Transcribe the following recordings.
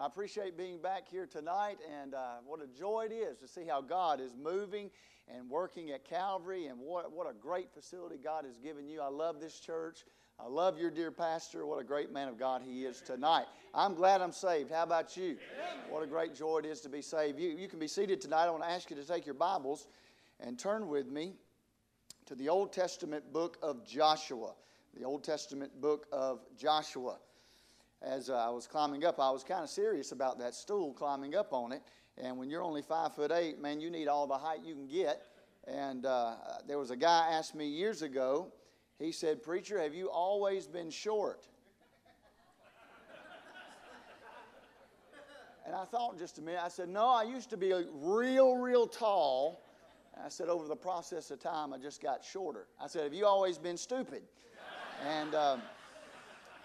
I appreciate being back here tonight, and uh, what a joy it is to see how God is moving and working at Calvary, and what, what a great facility God has given you. I love this church. I love your dear pastor. What a great man of God he is tonight. I'm glad I'm saved. How about you? What a great joy it is to be saved. You, you can be seated tonight. I want to ask you to take your Bibles and turn with me to the Old Testament book of Joshua. The Old Testament book of Joshua as uh, I was climbing up, I was kind of serious about that stool climbing up on it. And when you're only five foot eight, man, you need all the height you can get. And uh, there was a guy asked me years ago, he said, Preacher, have you always been short? And I thought just a minute. I said, No, I used to be real, real tall. And I said, Over the process of time, I just got shorter. I said, Have you always been stupid? And. Um,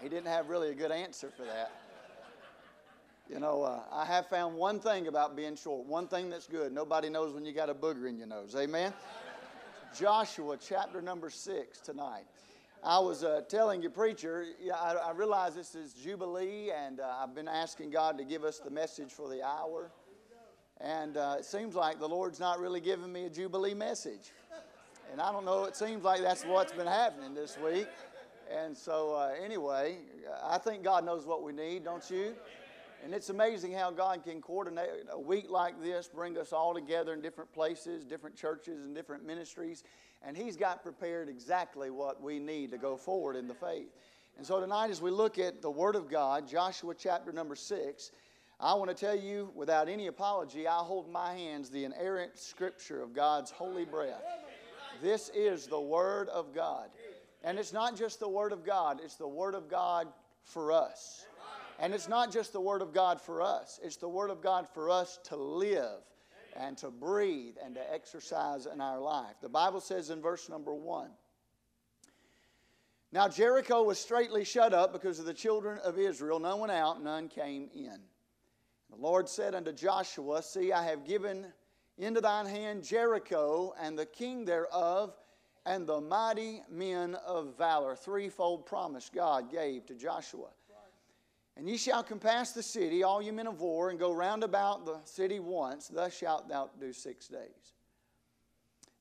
he didn't have really a good answer for that. You know, uh, I have found one thing about being short, one thing that's good. Nobody knows when you got a booger in your nose. Amen? Joshua chapter number six tonight. I was uh, telling your preacher, yeah, I, I, realize this is Jubilee, and uh, I've been asking God to give us the message for the hour. And uh, it seems like the Lord's not really giving me a Jubilee message. And I don't know, it seems like that's what's been happening this week. And so, uh, anyway, I think God knows what we need, don't you? And it's amazing how God can coordinate a week like this, bring us all together in different places, different churches, and different ministries. And He's got prepared exactly what we need to go forward in the faith. And so, tonight, as we look at the Word of God, Joshua chapter number six, I want to tell you without any apology, I hold my hands the inerrant scripture of God's holy breath. This is the Word of God. And it's not just the Word of God, it's the Word of God for us. And it's not just the Word of God for us, it's the Word of God for us to live and to breathe and to exercise in our life. The Bible says in verse number one Now Jericho was straightly shut up because of the children of Israel. None went out, none came in. The Lord said unto Joshua, See, I have given into thine hand Jericho and the king thereof and the mighty men of valor. Threefold promise God gave to Joshua. And ye shall compass the city, all you men of war, and go round about the city once. Thus shalt thou do six days.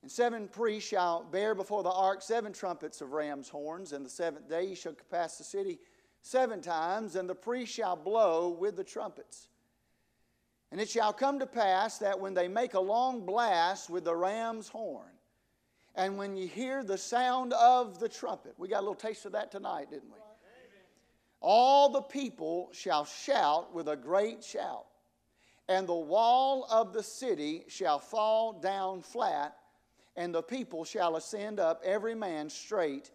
And seven priests shall bear before the ark seven trumpets of ram's horns. And the seventh day ye shall compass the city seven times, and the priests shall blow with the trumpets. And it shall come to pass that when they make a long blast with the ram's horn, and when you hear the sound of the trumpet, we got a little taste of that tonight, didn't we? All the people shall shout with a great shout, and the wall of the city shall fall down flat, and the people shall ascend up, every man straight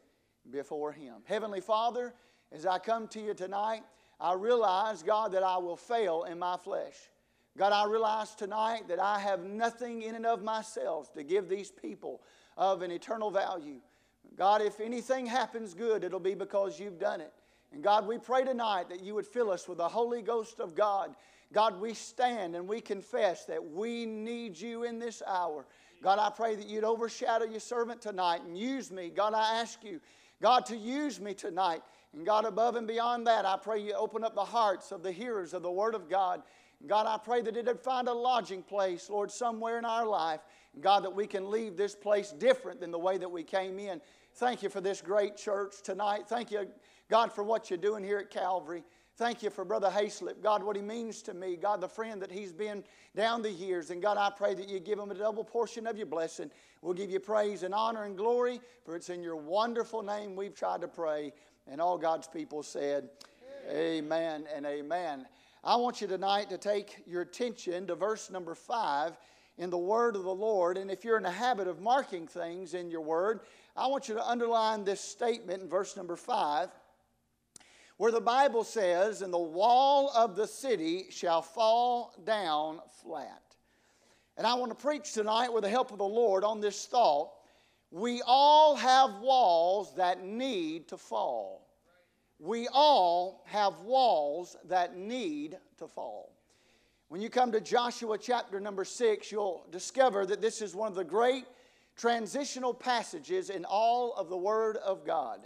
before him. Heavenly Father, as I come to you tonight, I realize, God, that I will fail in my flesh. God, I realize tonight that I have nothing in and of myself to give these people of an eternal value. God, if anything happens good, it'll be because you've done it. And God, we pray tonight that you would fill us with the Holy Ghost of God. God, we stand and we confess that we need you in this hour. God, I pray that you'd overshadow your servant tonight and use me. God, I ask you, God, to use me tonight. And God, above and beyond that, I pray you open up the hearts of the hearers of the Word of God. God, I pray that it would find a lodging place, Lord, somewhere in our life. God, that we can leave this place different than the way that we came in. Thank you for this great church tonight. Thank you, God, for what you're doing here at Calvary. Thank you for Brother Hayslip. God, what he means to me. God, the friend that he's been down the years. And God, I pray that you give him a double portion of your blessing. We'll give you praise and honor and glory, for it's in your wonderful name we've tried to pray. And all God's people said, Amen, amen and amen. I want you tonight to take your attention to verse number five in the word of the Lord. And if you're in the habit of marking things in your word, I want you to underline this statement in verse number five, where the Bible says, And the wall of the city shall fall down flat. And I want to preach tonight with the help of the Lord on this thought. We all have walls that need to fall. We all have walls that need to fall. When you come to Joshua chapter number six, you'll discover that this is one of the great transitional passages in all of the Word of God.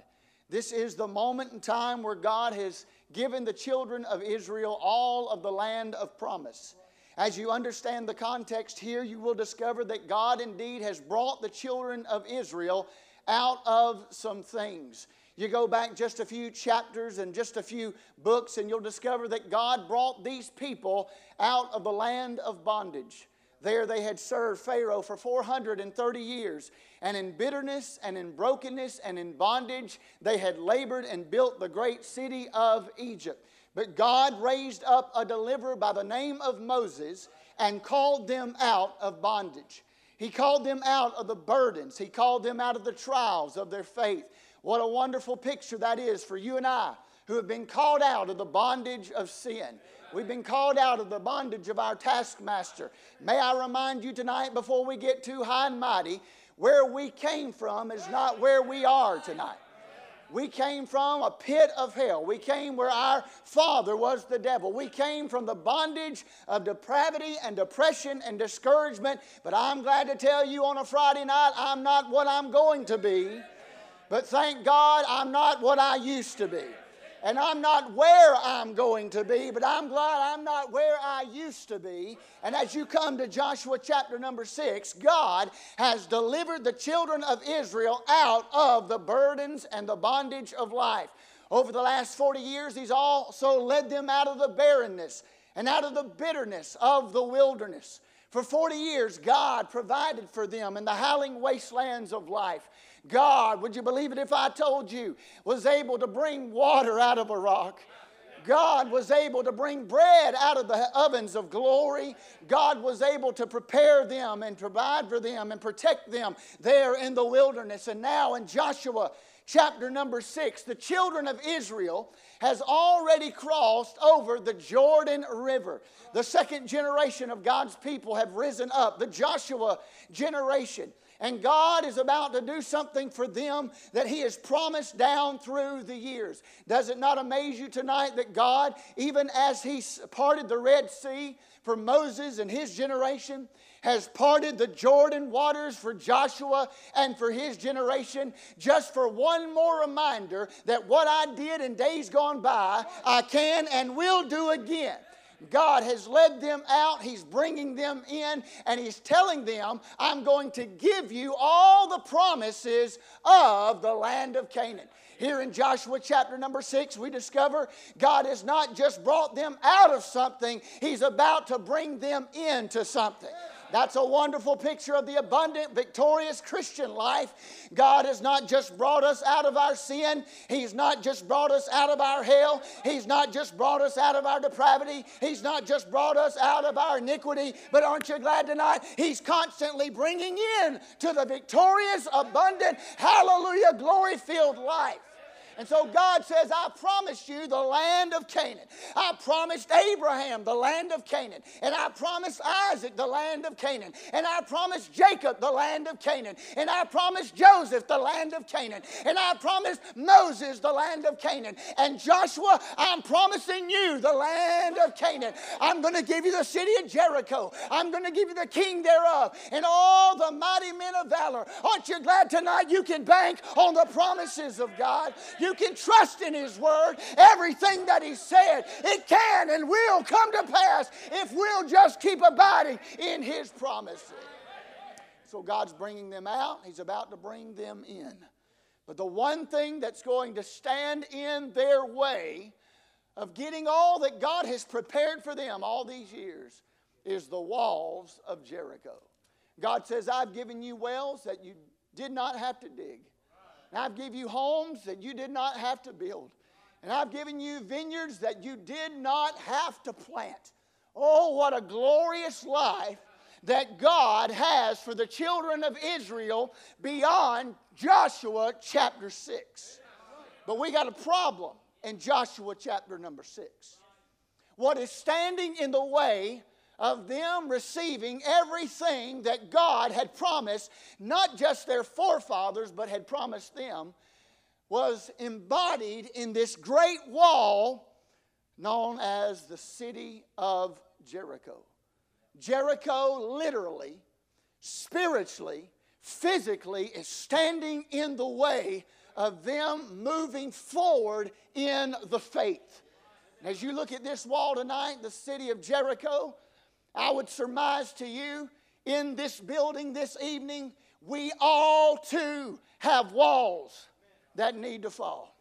This is the moment in time where God has given the children of Israel all of the land of promise. As you understand the context here, you will discover that God indeed has brought the children of Israel out of some things. You go back just a few chapters and just a few books, and you'll discover that God brought these people out of the land of bondage. There they had served Pharaoh for 430 years. And in bitterness and in brokenness and in bondage, they had labored and built the great city of Egypt. But God raised up a deliverer by the name of Moses and called them out of bondage. He called them out of the burdens, He called them out of the trials of their faith. What a wonderful picture that is for you and I who have been called out of the bondage of sin. We've been called out of the bondage of our taskmaster. May I remind you tonight, before we get too high and mighty, where we came from is not where we are tonight. We came from a pit of hell. We came where our father was the devil. We came from the bondage of depravity and depression and discouragement. But I'm glad to tell you on a Friday night, I'm not what I'm going to be. But thank God I'm not what I used to be. And I'm not where I'm going to be, but I'm glad I'm not where I used to be. And as you come to Joshua chapter number six, God has delivered the children of Israel out of the burdens and the bondage of life. Over the last 40 years, He's also led them out of the barrenness and out of the bitterness of the wilderness. For 40 years, God provided for them in the howling wastelands of life. God, would you believe it if I told you, was able to bring water out of a rock? God was able to bring bread out of the ovens of glory. God was able to prepare them and provide for them and protect them there in the wilderness. And now in Joshua chapter number 6, the children of Israel has already crossed over the Jordan River. The second generation of God's people have risen up, the Joshua generation. And God is about to do something for them that He has promised down through the years. Does it not amaze you tonight that God, even as He parted the Red Sea for Moses and his generation, has parted the Jordan waters for Joshua and for his generation, just for one more reminder that what I did in days gone by, I can and will do again. God has led them out, He's bringing them in, and He's telling them, I'm going to give you all the promises of the land of Canaan. Here in Joshua chapter number six, we discover God has not just brought them out of something, He's about to bring them into something. That's a wonderful picture of the abundant, victorious Christian life. God has not just brought us out of our sin, He's not just brought us out of our hell, He's not just brought us out of our depravity, He's not just brought us out of our iniquity, but aren't you glad tonight? He's constantly bringing in to the victorious, abundant, hallelujah, glory filled life. And so God says, I promised you the land of Canaan. I promised Abraham the land of Canaan. And I promised Isaac the land of Canaan. And I promised Jacob the land of Canaan. And I promised Joseph the land of Canaan. And I promised Moses the land of Canaan. And Joshua, I'm promising you the land of Canaan. I'm going to give you the city of Jericho. I'm going to give you the king thereof and all the mighty men of valor. Aren't you glad tonight you can bank on the promises of God? You can trust in His Word. Everything that He said, it can and will come to pass if we'll just keep abiding in His promises. So God's bringing them out, He's about to bring them in. But the one thing that's going to stand in their way of getting all that God has prepared for them all these years is the walls of Jericho. God says, I've given you wells that you did not have to dig. And I've given you homes that you did not have to build. And I've given you vineyards that you did not have to plant. Oh, what a glorious life that God has for the children of Israel beyond Joshua chapter 6. But we got a problem in Joshua chapter number 6. What is standing in the way of them receiving everything that God had promised, not just their forefathers, but had promised them, was embodied in this great wall known as the city of Jericho. Jericho, literally, spiritually, physically, is standing in the way of them moving forward in the faith. As you look at this wall tonight, the city of Jericho, I would surmise to you in this building this evening, we all too have walls that need to fall.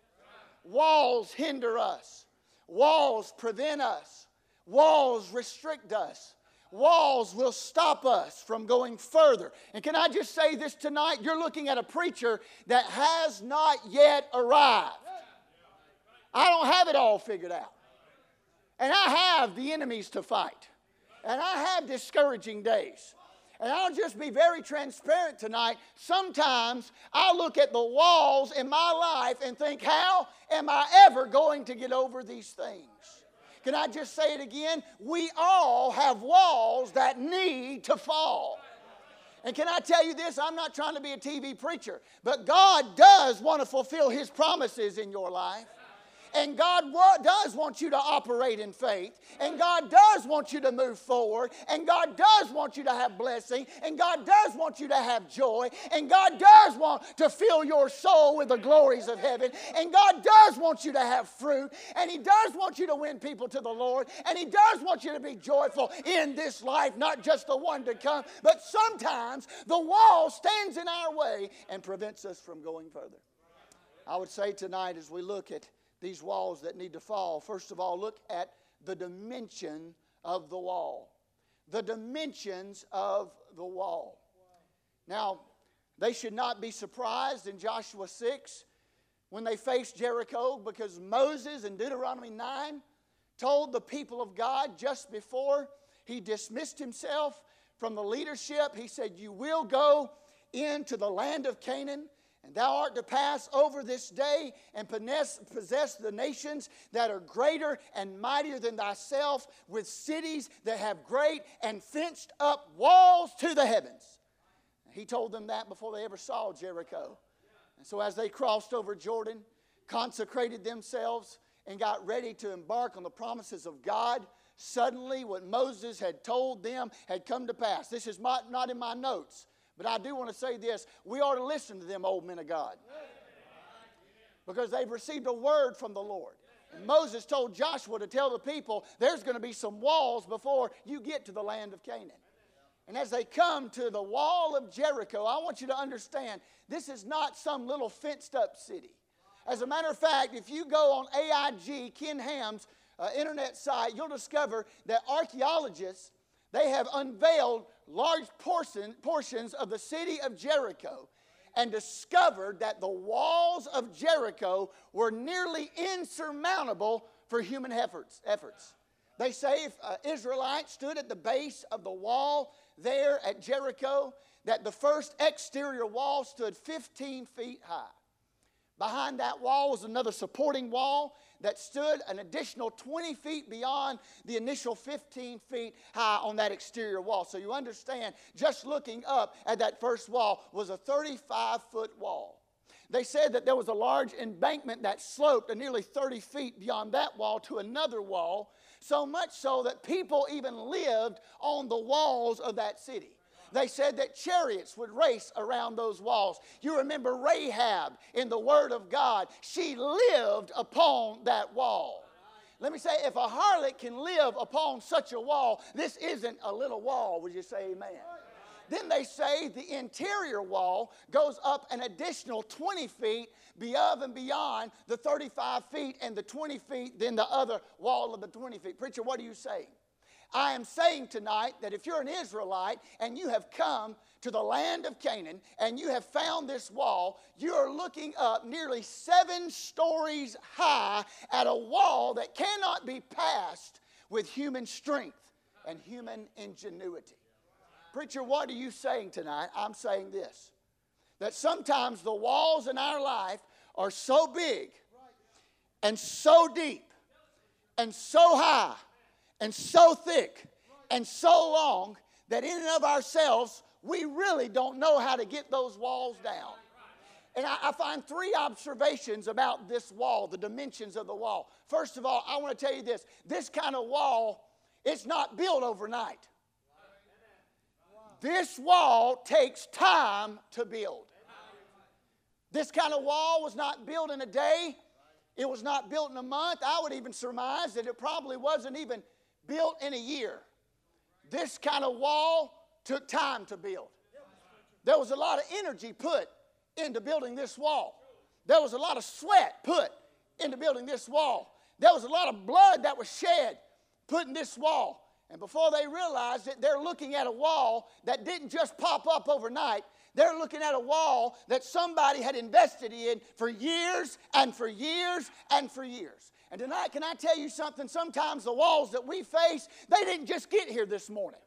Walls hinder us, walls prevent us, walls restrict us. Walls will stop us from going further. And can I just say this tonight? You're looking at a preacher that has not yet arrived. I don't have it all figured out. And I have the enemies to fight. And I have discouraging days. And I'll just be very transparent tonight. Sometimes I look at the walls in my life and think, how am I ever going to get over these things? Can I just say it again? We all have walls that need to fall. And can I tell you this? I'm not trying to be a TV preacher, but God does want to fulfill His promises in your life. And God does want you to operate in faith. And God does want you to move forward. And God does want you to have blessing. And God does want you to have joy. And God does want to fill your soul with the glories of heaven. And God does want you to have fruit. And He does want you to win people to the Lord. And He does want you to be joyful in this life, not just the one to come. But sometimes the wall stands in our way and prevents us from going further. I would say tonight, as we look at these walls that need to fall. First of all, look at the dimension of the wall. The dimensions of the wall. Now, they should not be surprised in Joshua 6 when they faced Jericho because Moses in Deuteronomy 9 told the people of God just before he dismissed himself from the leadership, he said, You will go into the land of Canaan and thou art to pass over this day and possess the nations that are greater and mightier than thyself, with cities that have great and fenced up walls to the heavens. He told them that before they ever saw Jericho. And so, as they crossed over Jordan, consecrated themselves, and got ready to embark on the promises of God, suddenly what Moses had told them had come to pass. This is not in my notes. But I do want to say this we ought to listen to them old men of God because they've received a word from the Lord. And Moses told Joshua to tell the people there's going to be some walls before you get to the land of Canaan. And as they come to the wall of Jericho, I want you to understand this is not some little fenced up city. As a matter of fact, if you go on AIG, Ken Ham's uh, internet site, you'll discover that archaeologists they have unveiled large portion, portions of the city of Jericho and discovered that the walls of Jericho were nearly insurmountable for human efforts. efforts. They say if Israelites stood at the base of the wall there at Jericho, that the first exterior wall stood 15 feet high. Behind that wall was another supporting wall that stood an additional 20 feet beyond the initial 15 feet high on that exterior wall. So you understand, just looking up at that first wall was a 35 foot wall. They said that there was a large embankment that sloped nearly 30 feet beyond that wall to another wall, so much so that people even lived on the walls of that city. They said that chariots would race around those walls. You remember Rahab in the Word of God, she lived upon that wall. Let me say, if a harlot can live upon such a wall, this isn't a little wall. Would you say amen? Then they say the interior wall goes up an additional 20 feet above and beyond the 35 feet and the 20 feet, then the other wall of the 20 feet. Preacher, what are you saying? I am saying tonight that if you're an Israelite and you have come to the land of Canaan and you have found this wall, you are looking up nearly seven stories high at a wall that cannot be passed with human strength and human ingenuity. Preacher, what are you saying tonight? I'm saying this that sometimes the walls in our life are so big and so deep and so high and so thick and so long that in and of ourselves, we really don't know how to get those walls down. And I, I, find three observations about this wall, the dimensions of the wall. First of all, I want to tell you this this kind of wall, it's not built overnight. This wall takes time to build. This kind of wall was not built in a day, It was not built in a month. I would even surmise that it probably wasn't even built in a year. This kind of wall took time to build. There was a lot of energy put into building this wall. There was a lot of sweat put into building this wall. There was a lot of blood that was shed put in this wall. And before they realized it, they're looking at a wall that didn't just pop up overnight. They're looking at a wall that somebody had invested in for years and for years and for years. And tonight, can I tell you something? Sometimes the walls that we face, they didn't just get here this morning.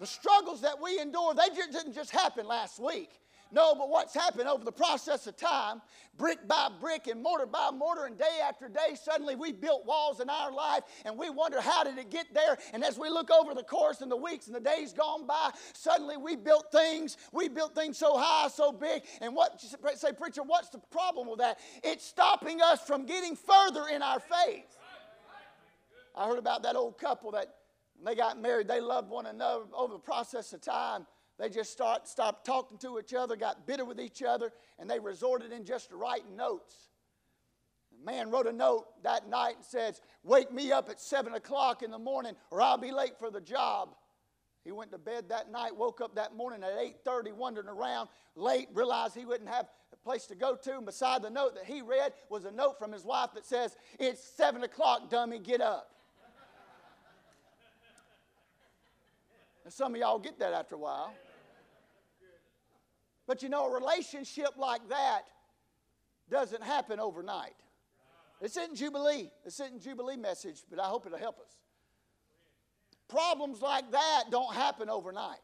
The struggles that we endure, they didn't just happen last week. No, but what's happened over the process of time, brick by brick and mortar by mortar, and day after day, suddenly we built walls in our life and we wonder how did it get there? And as we look over the course and the weeks and the days gone by, suddenly we built things, we built things so high, so big. And what say, preacher, what's the problem with that? It's stopping us from getting further in our faith. I heard about that old couple that they got married, they loved one another over the process of time. They just start, stopped talking to each other, got bitter with each other, and they resorted in just writing notes. The man wrote a note that night and says, Wake me up at 7 o'clock in the morning or I'll be late for the job. He went to bed that night, woke up that morning at 8:30, wandering around late, realized he wouldn't have a place to go to. And beside the note that he read was a note from his wife that says, It's 7 o'clock, dummy, get up. And some of y'all get that after a while. But you know, a relationship like that doesn't happen overnight. It's in Jubilee. It's in Jubilee message, but I hope it'll help us. Problems like that don't happen overnight.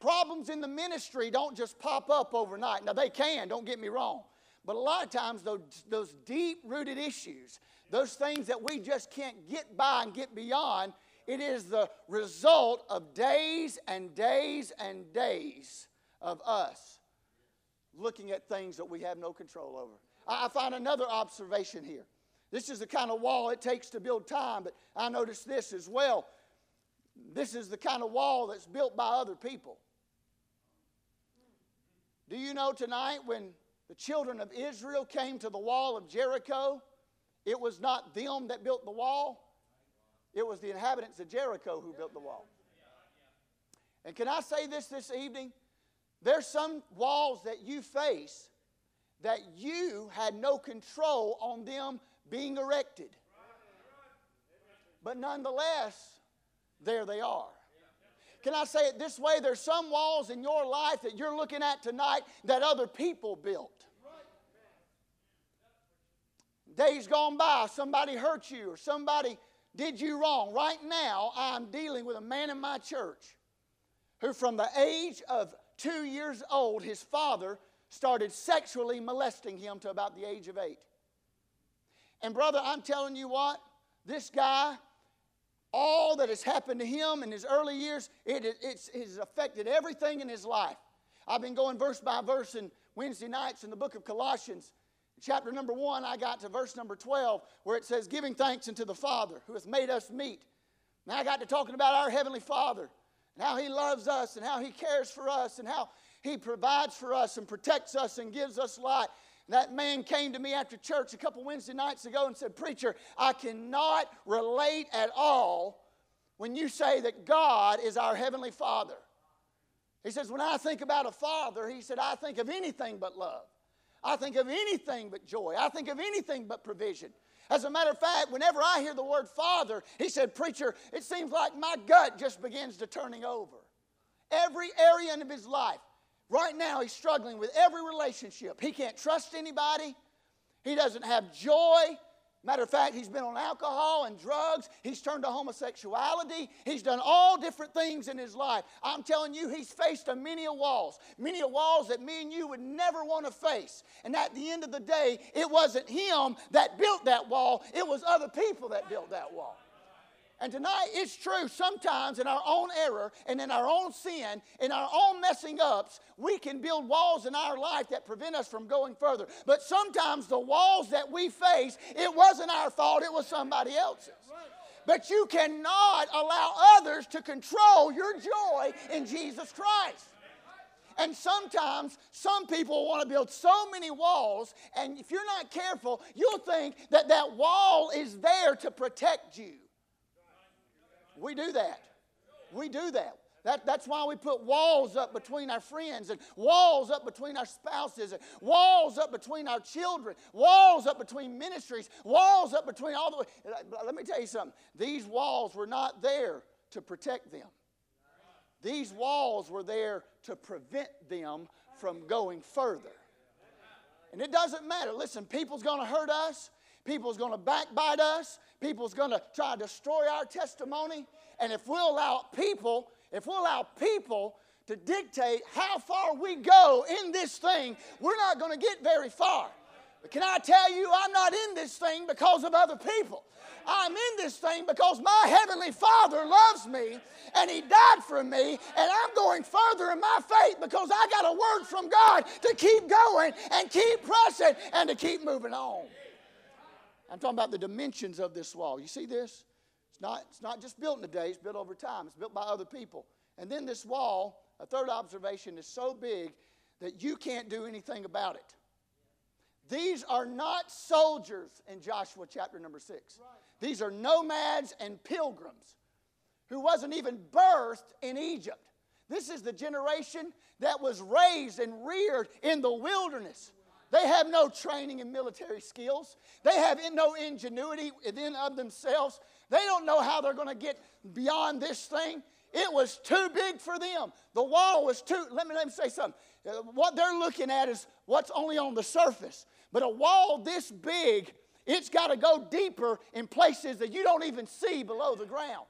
Problems in the ministry don't just pop up overnight. Now, they can, don't get me wrong. But a lot of times, those, those deep rooted issues, those things that we just can't get by and get beyond, it is the result of days and days and days of us looking at things that we have no control over. I find another observation here. This is the kind of wall it takes to build time, but I noticed this as well. This is the kind of wall that's built by other people. Do you know tonight when the children of Israel came to the wall of Jericho, it was not them that built the wall, it was the inhabitants of Jericho who built the wall. And can I say this this evening? There's some walls that you face that you had no control on them being erected. But nonetheless, there they are. Can I say it this way? There's some walls in your life that you're looking at tonight that other people built. Days gone by, somebody hurt you or somebody did you wrong. Right now, I'm dealing with a man in my church who, from the age of two years old, his father started sexually molesting him to about the age of eight. And, brother, I'm telling you what, this guy, all that has happened to him in his early years, it, it, it's, it's affected everything in his life. I've been going verse by verse in Wednesday nights in the book of Colossians. Chapter number one, I got to verse number 12, where it says, Giving thanks unto the Father who hath made us meet. Now I got to talking about our Heavenly Father and how He loves us and how He cares for us and how He provides for us and protects us and gives us light. That man came to me after church a couple Wednesday nights ago and said, Preacher, I cannot relate at all when you say that God is our Heavenly Father. He says, When I think about a father, he said, I think of anything but love. I think of anything but joy. I think of anything but provision. As a matter of fact, whenever I hear the word father, he said, Preacher, it seems like my gut just begins to turning over. Every area of his life. Right now, he's struggling with every relationship. He can't trust anybody, he doesn't have joy. Matter of fact, he's been on alcohol and drugs. He's turned to homosexuality. He's done all different things in his life. I'm telling you, he's faced a many a walls, many a walls that me and you would never want to face. And at the end of the day, it wasn't him that built that wall, it was other people that built that wall. And tonight, it's true, sometimes in our own error and in our own sin, in our own messing ups, we can build walls in our life that prevent us from going further. But sometimes the walls that we face, it wasn't our fault, it was somebody else's. But you cannot allow others to control your joy in Jesus Christ. And sometimes some people want to build so many walls, and if you're not careful, you'll think that that wall is there to protect you. We do that. We do that. That, that's why we put walls up between our friends and walls up between our spouses and walls up between our children, walls up between ministries, walls up between all the way. Let me tell you something. These walls were not there to protect them. These walls were there to prevent them from going further. And it doesn't matter. Listen, people's going to hurt us. People's going to backbite us. People's going to try to destroy our testimony. And if we'll allow people, if we'll allow people to dictate how far we go in this thing, we're not going to get very far. But can I tell you, I'm not in this thing because of other people. I'm in this thing because my Heavenly Father loves me and He died for me, and I'm going further in my faith because I got a word from God to keep going and keep pressing and to keep moving on. I'm talking about the dimensions of this wall. You see this? It's not, it's not just built in a day, it's built over time, it's built by other people. And then this wall, a third observation, is so big that you can't do anything about it. These are not soldiers in Joshua chapter number six. These are nomads and pilgrims who wasn't even birthed in Egypt. This is the generation that was raised and reared in the wilderness. They have no training in military skills. They have no ingenuity within of themselves. They don't know how they're going to get beyond this thing. It was too big for them. The wall was too. Let me let me say something. Uh, what they're looking at is what's only on the surface. But a wall this big it's got to go deeper in places that you don't even see below the ground.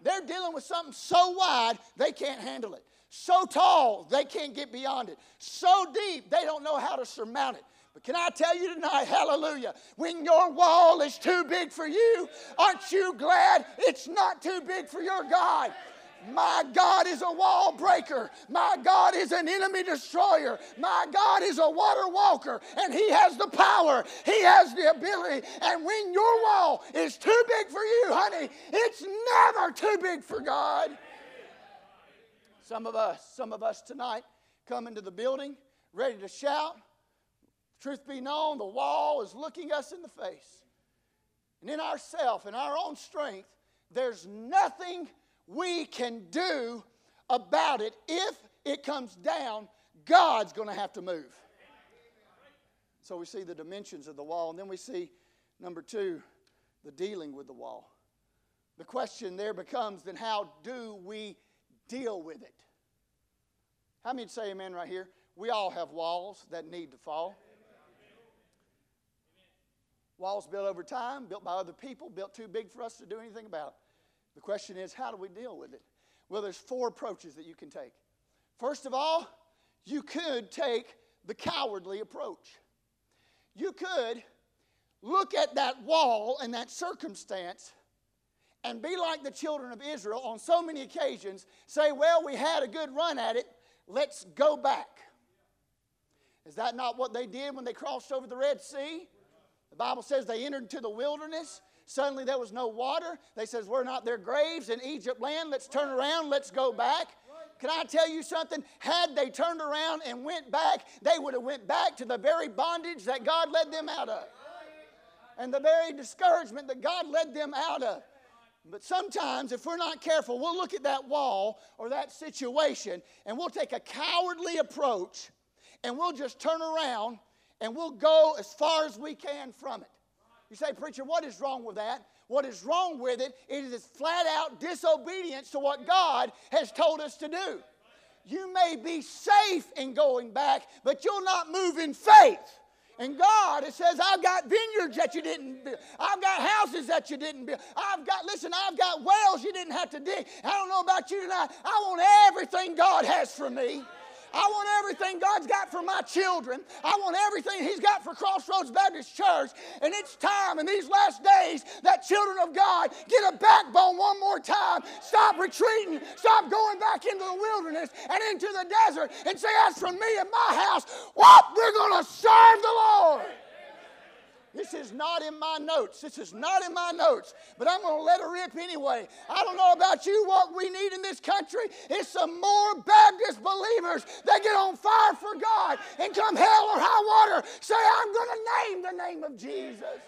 They're dealing with something so wide, they can't handle it. So tall, they can't get beyond it. So deep, they don't know how to surmount it. But can I tell you tonight, hallelujah, when your wall is too big for you, aren't you glad it's not too big for your God? My God is a wall breaker. My God is an enemy destroyer. My God is a water walker, and He has the power. He has the ability. And when your wall is too big for you, honey, it's never too big for God. Some of us, some of us tonight come into the building ready to shout. Truth be known, the wall is looking us in the face. And in ourself, in our own strength, there's nothing we can do about it. If it comes down, God's going to have to move. So we see the dimensions of the wall, and then we see, number two, the dealing with the wall. The question there becomes then how do we deal with it? How many say amen right here? We all have walls that need to fall. Walls built over time, built by other people, built too big for us to do anything about. The question is, how do we deal with it? Well, there's four approaches that you can take. First of all, you could take the cowardly approach. You could look at that wall and that circumstance and be like the children of Israel on so many occasions, say, Well, we had a good run at it, let's go back. Is that not what they did when they crossed over the Red Sea? The Bible says they entered into the wilderness Suddenly there was no water. They says, We're not their graves in Egypt land. Let's turn around. Let's go back. Can I tell you something? Had they turned around and went back, they would have went back to the very bondage that God led them out of. And the very discouragement that God led them out of. But sometimes, if we're not careful, we'll look at that wall or that situation and we'll take a cowardly approach and we'll just turn around and we'll go as far as we can from it. You say, Preacher, what is wrong with that? What is wrong with it? It is flat out disobedience to what God has told us to do. You may be safe in going back, but you'll not move in faith. And God, it says, I've got vineyards that you didn't build. I've got houses that you didn't build. I've got, listen, I've got wells you didn't have to dig. I don't know about you tonight. I want everything God has for me. I want everything God's got for my children. I want everything He's got for Crossroads Baptist Church. And it's time in these last days that children of God get a backbone one more time. Stop retreating. Stop going back into the wilderness and into the desert and say, As for me and my house, what? We're going to serve the Lord. This is not in my notes. This is not in my notes, but I'm going to let it rip anyway. I don't know about you. What we need in this country is some more Baptist believers that get on fire for God and come hell or high water, say, I'm going to name the name of Jesus.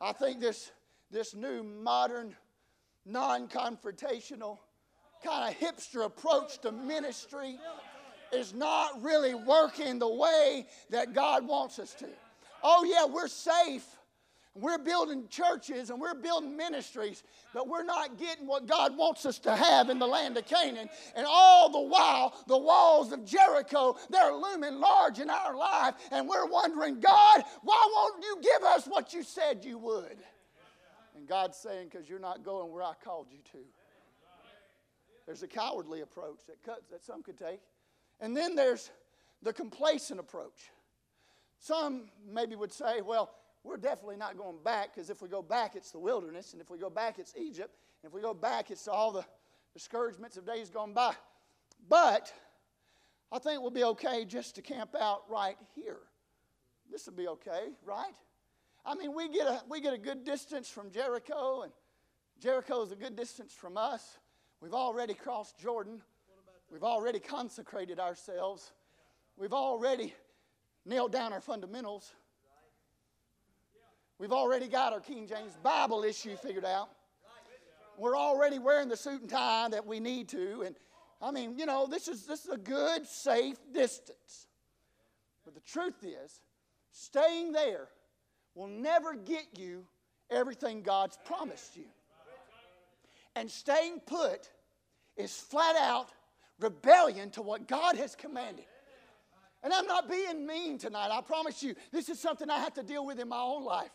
I think this, this new modern, non confrontational, kind of hipster approach to ministry is not really working the way that God wants us to. Oh, yeah, we're safe. We're building churches and we're building ministries, but we're not getting what God wants us to have in the land of Canaan. And all the while, the walls of Jericho, they're looming large in our life, and we're wondering, God, why won't you give us what you said you would? And God's saying, because you're not going where I called you to. There's a cowardly approach that, cuts, that some could take. And then there's the complacent approach. Some maybe would say, well, we're definitely not going back because if we go back, it's the wilderness. And if we go back, it's Egypt. And if we go back, it's all the discouragements of days gone by. But I think we'll be okay just to camp out right here. This will be okay, right? I mean, we get a, we get a good distance from Jericho, and Jericho is a good distance from us. We've already crossed Jordan. We've already consecrated ourselves. We've already nailed down our fundamentals. We've already got our King James Bible issue figured out. We're already wearing the suit and tie that we need to. And I mean, you know, this is, this is a good, safe distance. But the truth is, staying there will never get you everything God's promised you. And staying put is flat out rebellion to what God has commanded. And I'm not being mean tonight, I promise you. This is something I have to deal with in my own life.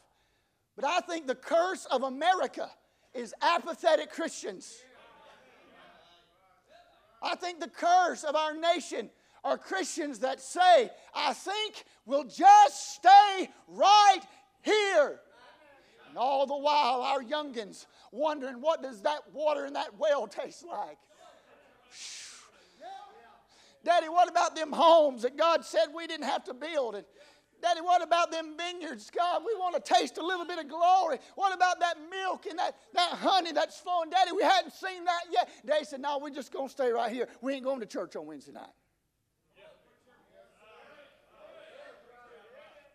But I think the curse of America is apathetic Christians. I think the curse of our nation are Christians that say, I think we'll just stay right here. And all the while, our youngins wondering, what does that water in that well taste like? Daddy, what about them homes that God said we didn't have to build? And Daddy, what about them vineyards? God, we want to taste a little bit of glory. What about that milk and that, that honey that's flowing? Daddy, we hadn't seen that yet. Daddy said, No, we're just going to stay right here. We ain't going to church on Wednesday night.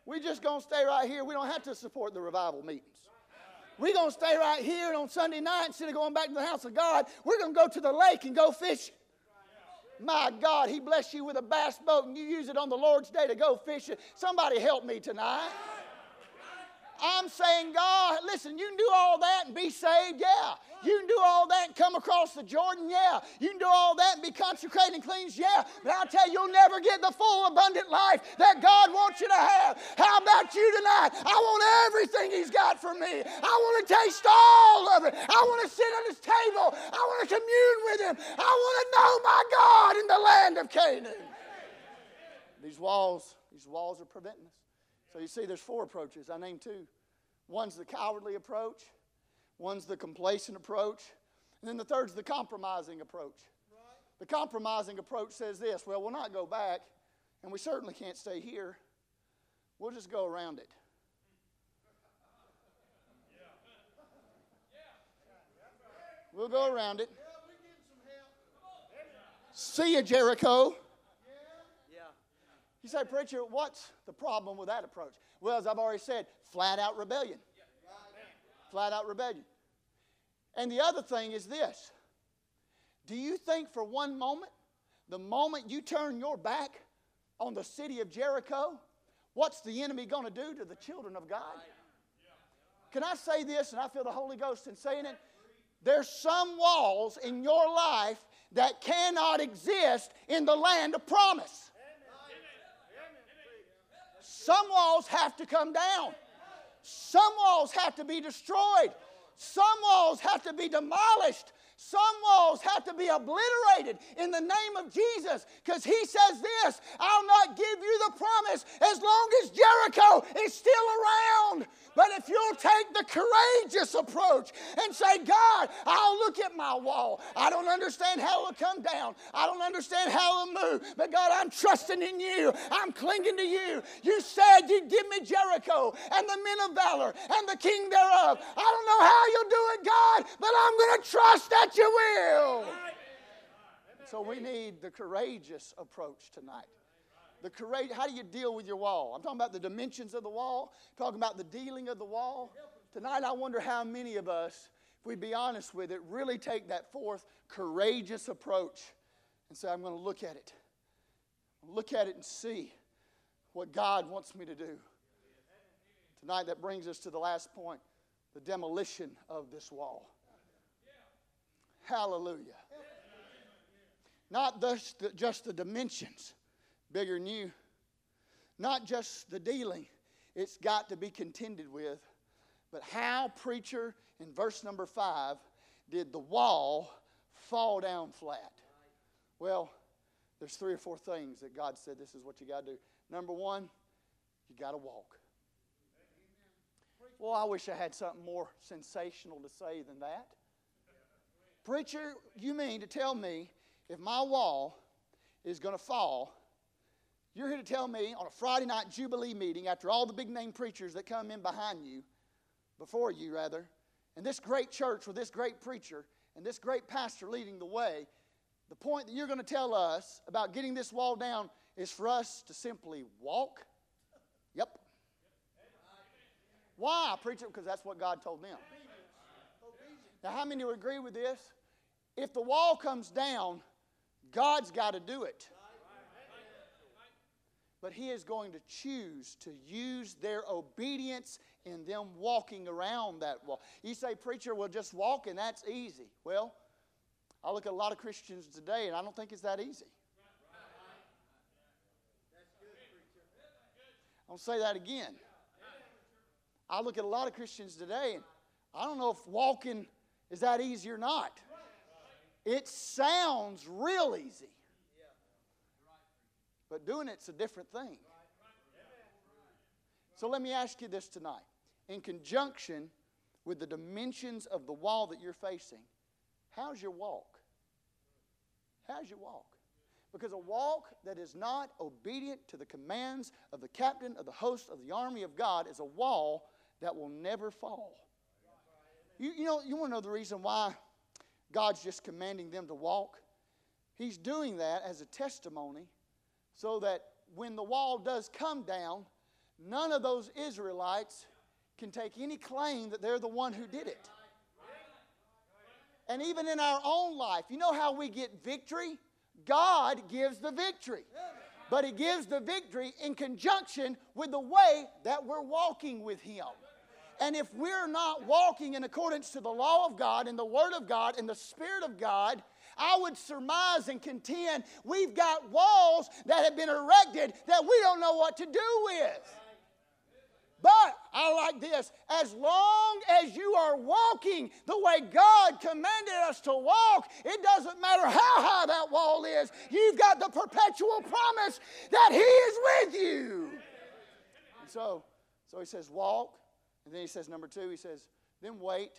We're just going to stay right here. We don't have to support the revival meetings. We're going to stay right here and on Sunday night instead of going back to the house of God. We're going to go to the lake and go fishing. My God, He blessed you with a bass boat and you use it on the Lord's day to go fishing. Somebody help me tonight. I'm saying, God, listen, you can do all that and be saved, yeah. You can do all that and come across the Jordan, yeah. You can do all that and be consecrated and cleansed, yeah. But I'll tell you, you'll never get the full, abundant life that God wants you to have. How about you tonight? I want everything He's got for me. I want to taste all of it. I want to sit at His table. I want to commune with Him. I want to know my God in the land of Canaan. These walls, these walls are preventing us. So you see, there's four approaches. I named two. One's the cowardly approach, one's the complacent approach, and then the third's the compromising approach. The compromising approach says this well, we'll not go back, and we certainly can't stay here. We'll just go around it. We'll go around it. See you, Jericho. You say, Preacher, what's the problem with that approach? Well, as I've already said, flat out rebellion. Flat out rebellion. And the other thing is this Do you think for one moment, the moment you turn your back on the city of Jericho, what's the enemy going to do to the children of God? Can I say this, and I feel the Holy Ghost in saying it? There's some walls in your life that cannot exist in the land of promise. Some walls have to come down. Some walls have to be destroyed. Some walls have to be demolished. Some walls have to be obliterated in the name of Jesus because he says this I'll not give you the promise as long as Jericho is still around. But if you'll take the courageous approach and say, God, I'll look at my wall. I don't understand how it'll come down. I don't understand how it'll move. But God, I'm trusting in you. I'm clinging to you. You said you'd give me Jericho and the men of valor and the king thereof. I don't know how you'll do it, God, but I'm going to trust that you will. So we need the courageous approach tonight. The courage, how do you deal with your wall? I'm talking about the dimensions of the wall, talking about the dealing of the wall. Tonight, I wonder how many of us, if we be honest with it, really take that fourth courageous approach and say, I'm going to look at it. Look at it and see what God wants me to do. Tonight, that brings us to the last point the demolition of this wall. Hallelujah. Not just the dimensions, bigger than you. Not just the dealing, it's got to be contended with. But how, preacher, in verse number five, did the wall fall down flat? Well, there's three or four things that God said this is what you got to do. Number one, you got to walk. Well, I wish I had something more sensational to say than that. Preacher, you mean to tell me if my wall is going to fall, you're here to tell me on a Friday night Jubilee meeting, after all the big name preachers that come in behind you, before you rather, and this great church with this great preacher and this great pastor leading the way, the point that you're going to tell us about getting this wall down is for us to simply walk? Yep. Why, preacher? Because that's what God told them. Now, how many would agree with this? If the wall comes down, God's got to do it but He is going to choose to use their obedience in them walking around that wall. You say, Preacher, well, just walk and that's easy. Well, I look at a lot of Christians today and I don't think it's that easy. I'll say that again. I look at a lot of Christians today and I don't know if walking is that easy or not. It sounds real easy. But doing it's a different thing. So let me ask you this tonight. In conjunction with the dimensions of the wall that you're facing, how's your walk? How's your walk? Because a walk that is not obedient to the commands of the captain of the host of the army of God is a wall that will never fall. You, you know, you want to know the reason why God's just commanding them to walk? He's doing that as a testimony so that when the wall does come down, none of those Israelites can take any claim that they're the one who did it. And even in our own life, you know how we get victory? God gives the victory. But He gives the victory in conjunction with the way that we're walking with Him. And if we're not walking in accordance to the law of God and the Word of God and the Spirit of God, I would surmise and contend we've got walls that have been erected that we don't know what to do with. But I like this as long as you are walking the way God commanded us to walk, it doesn't matter how high that wall is, you've got the perpetual promise that He is with you. And so, so He says, walk. And then He says, number two, He says, then wait.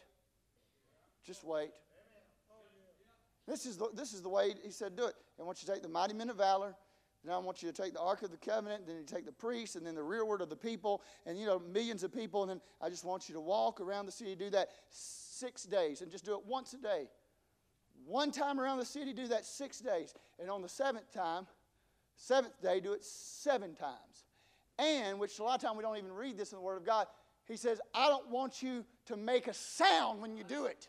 Just wait. This is the, this is the way he said do it. I want you to take the mighty men of valor. Now I want you to take the Ark of the Covenant, then you take the priests, and then the rearward of the people, and you know, millions of people, and then I just want you to walk around the city, do that six days, and just do it once a day. One time around the city, do that six days. And on the seventh time, seventh day, do it seven times. And, which a lot of time we don't even read this in the Word of God, he says, I don't want you to make a sound when you do it.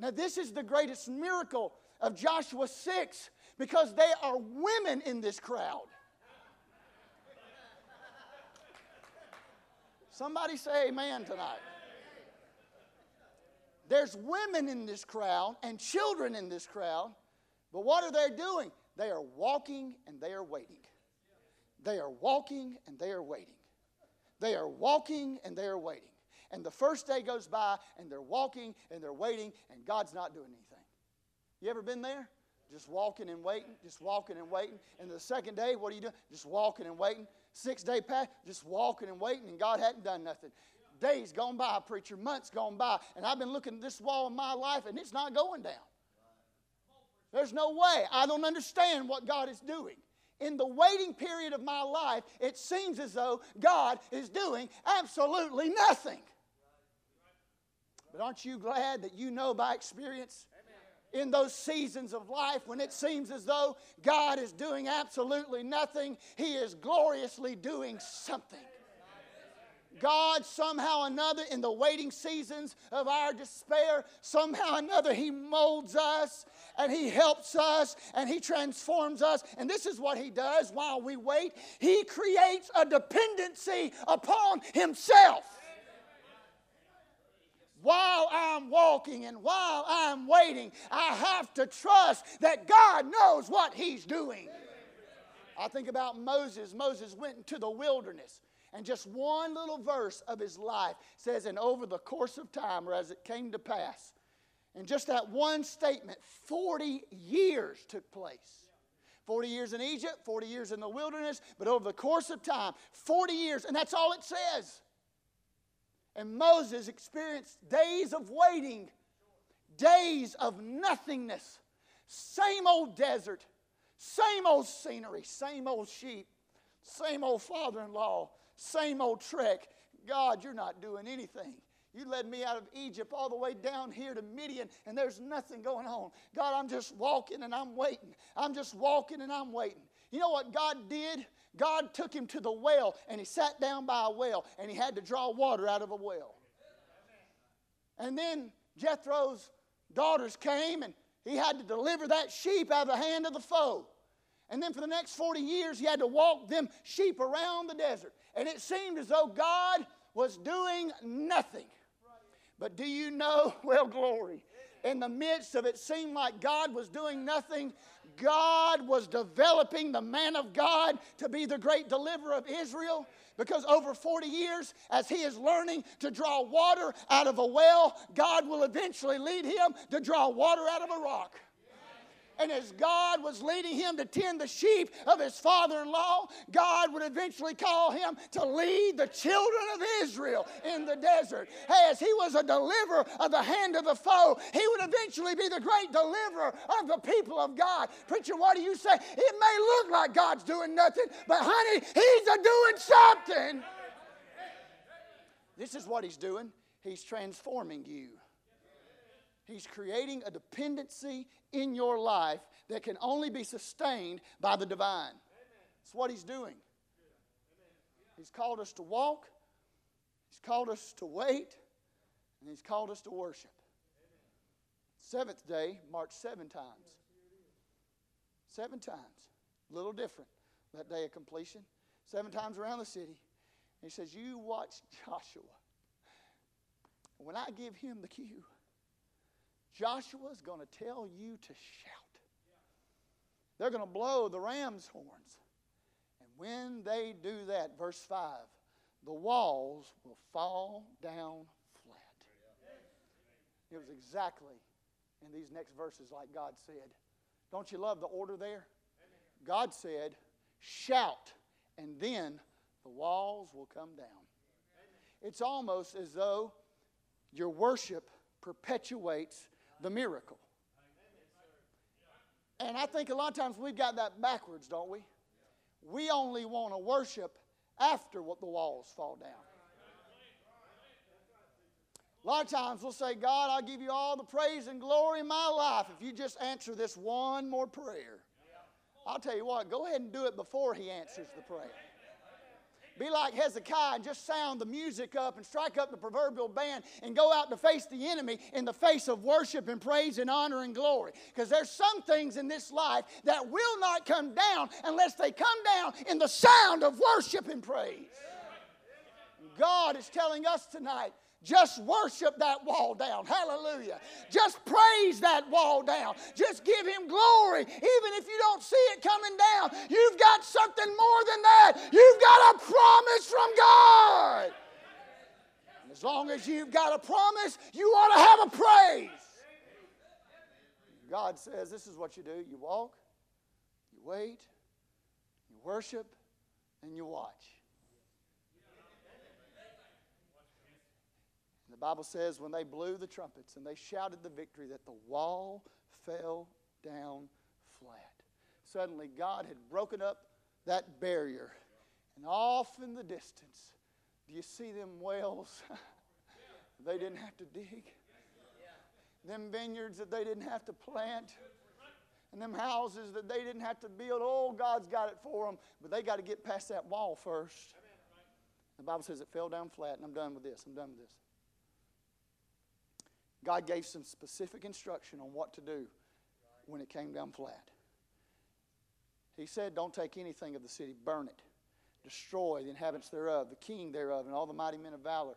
Now, this is the greatest miracle of Joshua 6 because they are women in this crowd. Somebody say amen tonight. There's women in this crowd and children in this crowd, but what are they doing? They are walking and they are waiting. They are walking and they are waiting. They are walking and they are waiting. And the first day goes by, and they're walking and they're waiting, and God's not doing anything. You ever been there? Just walking and waiting, just walking and waiting. And the second day, what are you doing? Just walking and waiting. Six day pass, just walking and waiting, and God hadn't done nothing. Days gone by, preacher, months gone by, and I've been looking at this wall in my life, and it's not going down. There's no way. I don't understand what God is doing. In the waiting period of my life, it seems as though God is doing absolutely nothing. But aren't you glad that you know by experience in those seasons of life when it seems as though God is doing absolutely nothing, He is gloriously doing something. God, somehow another, in the waiting seasons of our despair, somehow another, He molds us and He helps us and He transforms us. And this is what He does while we wait He creates a dependency upon Himself while I'm walking and while I'm waiting, I have to trust that God knows what He's doing. I think about Moses. Moses went into the wilderness. And just one little verse of his life says, and over the course of time, or as it came to pass, and just that one statement, 40 years took place. 40 years in Egypt, 40 years in the wilderness, but over the course of time, 40 years, and that's all it says. And Moses experienced days of waiting, days of nothingness, same old desert, same old scenery, same old sheep, same old father in law, same old trek. God, you're not doing anything. You led me out of Egypt all the way down here to Midian, and there's nothing going on. God, I'm just walking and I'm waiting. I'm just walking and I'm waiting. You know what God did? God took him to the well and he sat down by a well and he had to draw water out of a well. And then Jethro's daughters came and he had to deliver that sheep out of the hand of the foe. And then for the next 40 years, he had to walk them sheep around the desert. And it seemed as though God was doing nothing. But do you know, well, glory, in the midst of it seemed like God was doing nothing, God was developing the man of God to be the great deliverer of Israel. Because over 40 years, as he is learning to draw water out of a well, God will eventually lead him to draw water out of a rock. And as God was leading him to tend the sheep of his father in law, God would eventually call him to lead the children of Israel in the desert. As he was a deliverer of the hand of the foe, he would eventually be the great deliverer of the people of God. Preacher, what do you say? It may look like God's doing nothing, but honey, he's a doing something. This is what he's doing. He's transforming you. He's creating a dependency in your life that can only be sustained by the divine. That's what He's doing. He's called us to walk, He's called us to wait, and He's called us to worship. Seventh day marked seven times. Seven times. A little different that day of completion. Seven times around the city. And he says, You watch Joshua. When I give him the cue, Joshua's going to tell you to shout. They're going to blow the ram's horns. And when they do that, verse 5, the walls will fall down flat. It was exactly in these next verses like God said. Don't you love the order there? God said, shout, and then the walls will come down. It's almost as though your worship perpetuates the miracle. And I think a lot of times we've got that backwards, don't we? We only want to worship after what the walls fall down. A lot of times we'll say, God, I'll give you all the praise and glory in my life if you just answer this one more prayer. I'll tell you what, go ahead and do it before He answers the prayer. Be like Hezekiah and just sound the music up and strike up the proverbial band and go out to face the enemy in the face of worship and praise and honor and glory. Because there's some things in this life that will not come down unless they come down in the sound of worship and praise. God is telling us tonight just worship that wall down. Hallelujah. Just praise that wall down. Just give him glory. Even if you don't see it coming down, you've got something more than that. You've got a promise from God. As long as you've got a promise, you ought to have a praise. God says this is what you do you walk, you wait, you worship, and you watch. And the Bible says when they blew the trumpets and they shouted the victory, that the wall fell down flat. Suddenly, God had broken up that barrier. And off in the distance, do you see them wells they didn't have to dig? Them vineyards that they didn't have to plant? And them houses that they didn't have to build? Oh, God's got it for them, but they got to get past that wall first. The Bible says it fell down flat, and I'm done with this. I'm done with this. God gave some specific instruction on what to do when it came down flat. He said, Don't take anything of the city, burn it, destroy the inhabitants thereof, the king thereof, and all the mighty men of valor.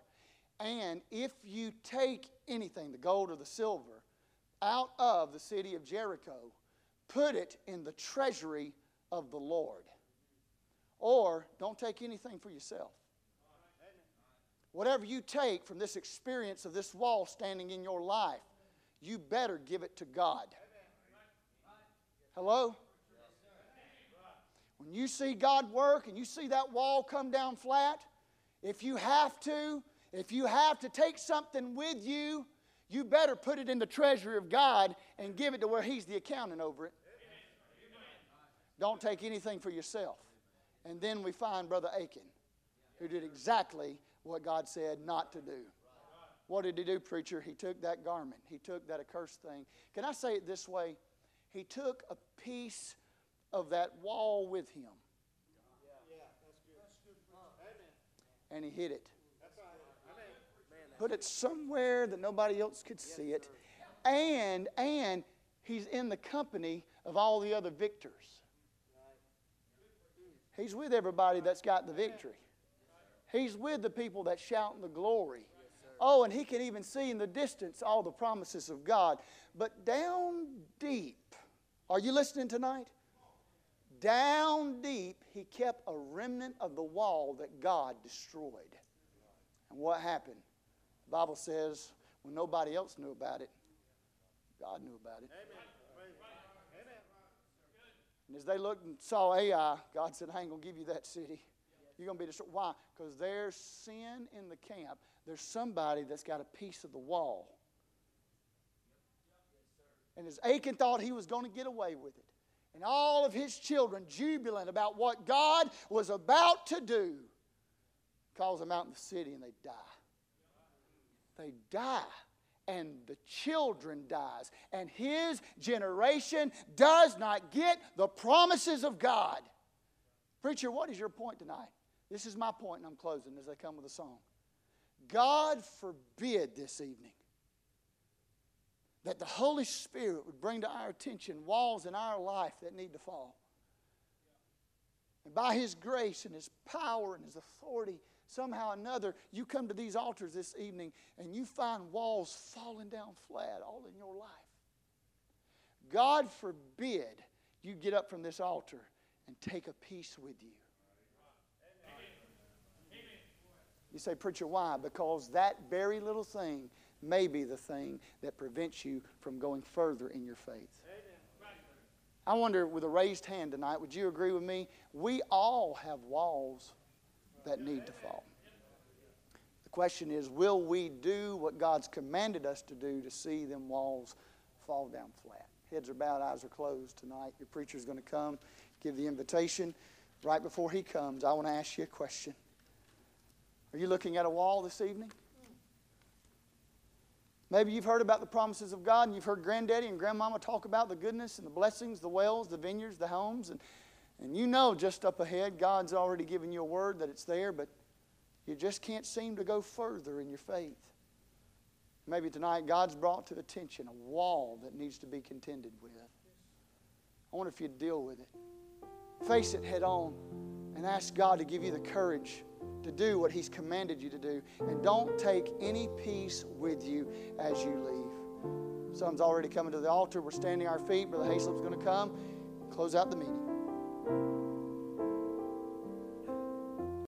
And if you take anything, the gold or the silver, out of the city of Jericho, put it in the treasury of the Lord. Or don't take anything for yourself. Whatever you take from this experience of this wall standing in your life, you better give it to God. Hello? When you see God work and you see that wall come down flat, if you have to, if you have to take something with you, you better put it in the treasury of God and give it to where He's the accountant over it. Don't take anything for yourself. And then we find Brother Achan, who did exactly what God said not to do. What did he do, preacher? He took that garment, he took that accursed thing. Can I say it this way? He took a piece of that wall with him. And he hid it. Put it somewhere that nobody else could see it. And and he's in the company of all the other victors. He's with everybody that's got the victory. He's with the people that shout in the glory. Oh, and he can even see in the distance all the promises of God. But down deep, are you listening tonight? Down deep, he kept a remnant of the wall that God destroyed. And what happened? The Bible says when nobody else knew about it, God knew about it. Amen. And as they looked and saw Ai, God said, I ain't going to give you that city. You're going to be destroyed. Why? Because there's sin in the camp. There's somebody that's got a piece of the wall. And as Achan thought he was going to get away with it, and all of his children jubilant about what God was about to do, calls them out in the city and they die. They die and the children dies and his generation does not get the promises of god preacher what is your point tonight this is my point and i'm closing as i come with a song god forbid this evening that the Holy Spirit would bring to our attention walls in our life that need to fall. And by His grace and His power and His authority, somehow or another, you come to these altars this evening and you find walls falling down flat all in your life. God forbid you get up from this altar and take a piece with you. You say, Preacher, why? Because that very little thing may be the thing that prevents you from going further in your faith. I wonder, with a raised hand tonight, would you agree with me? We all have walls that need to fall. The question is, will we do what God's commanded us to do to see them walls fall down flat? Heads are bowed, eyes are closed tonight. Your preacher's going to come, give the invitation. Right before he comes, I want to ask you a question. Are you looking at a wall this evening? Maybe you've heard about the promises of God and you've heard granddaddy and grandmama talk about the goodness and the blessings, the wells, the vineyards, the homes, and, and you know just up ahead God's already given you a word that it's there, but you just can't seem to go further in your faith. Maybe tonight God's brought to attention a wall that needs to be contended with. I wonder if you'd deal with it. Face it head on and ask God to give you the courage to do what He's commanded you to do. And don't take any piece with you as you leave. Someone's already coming to the altar. We're standing our feet. Brother Haslip's going to come, close out the meeting.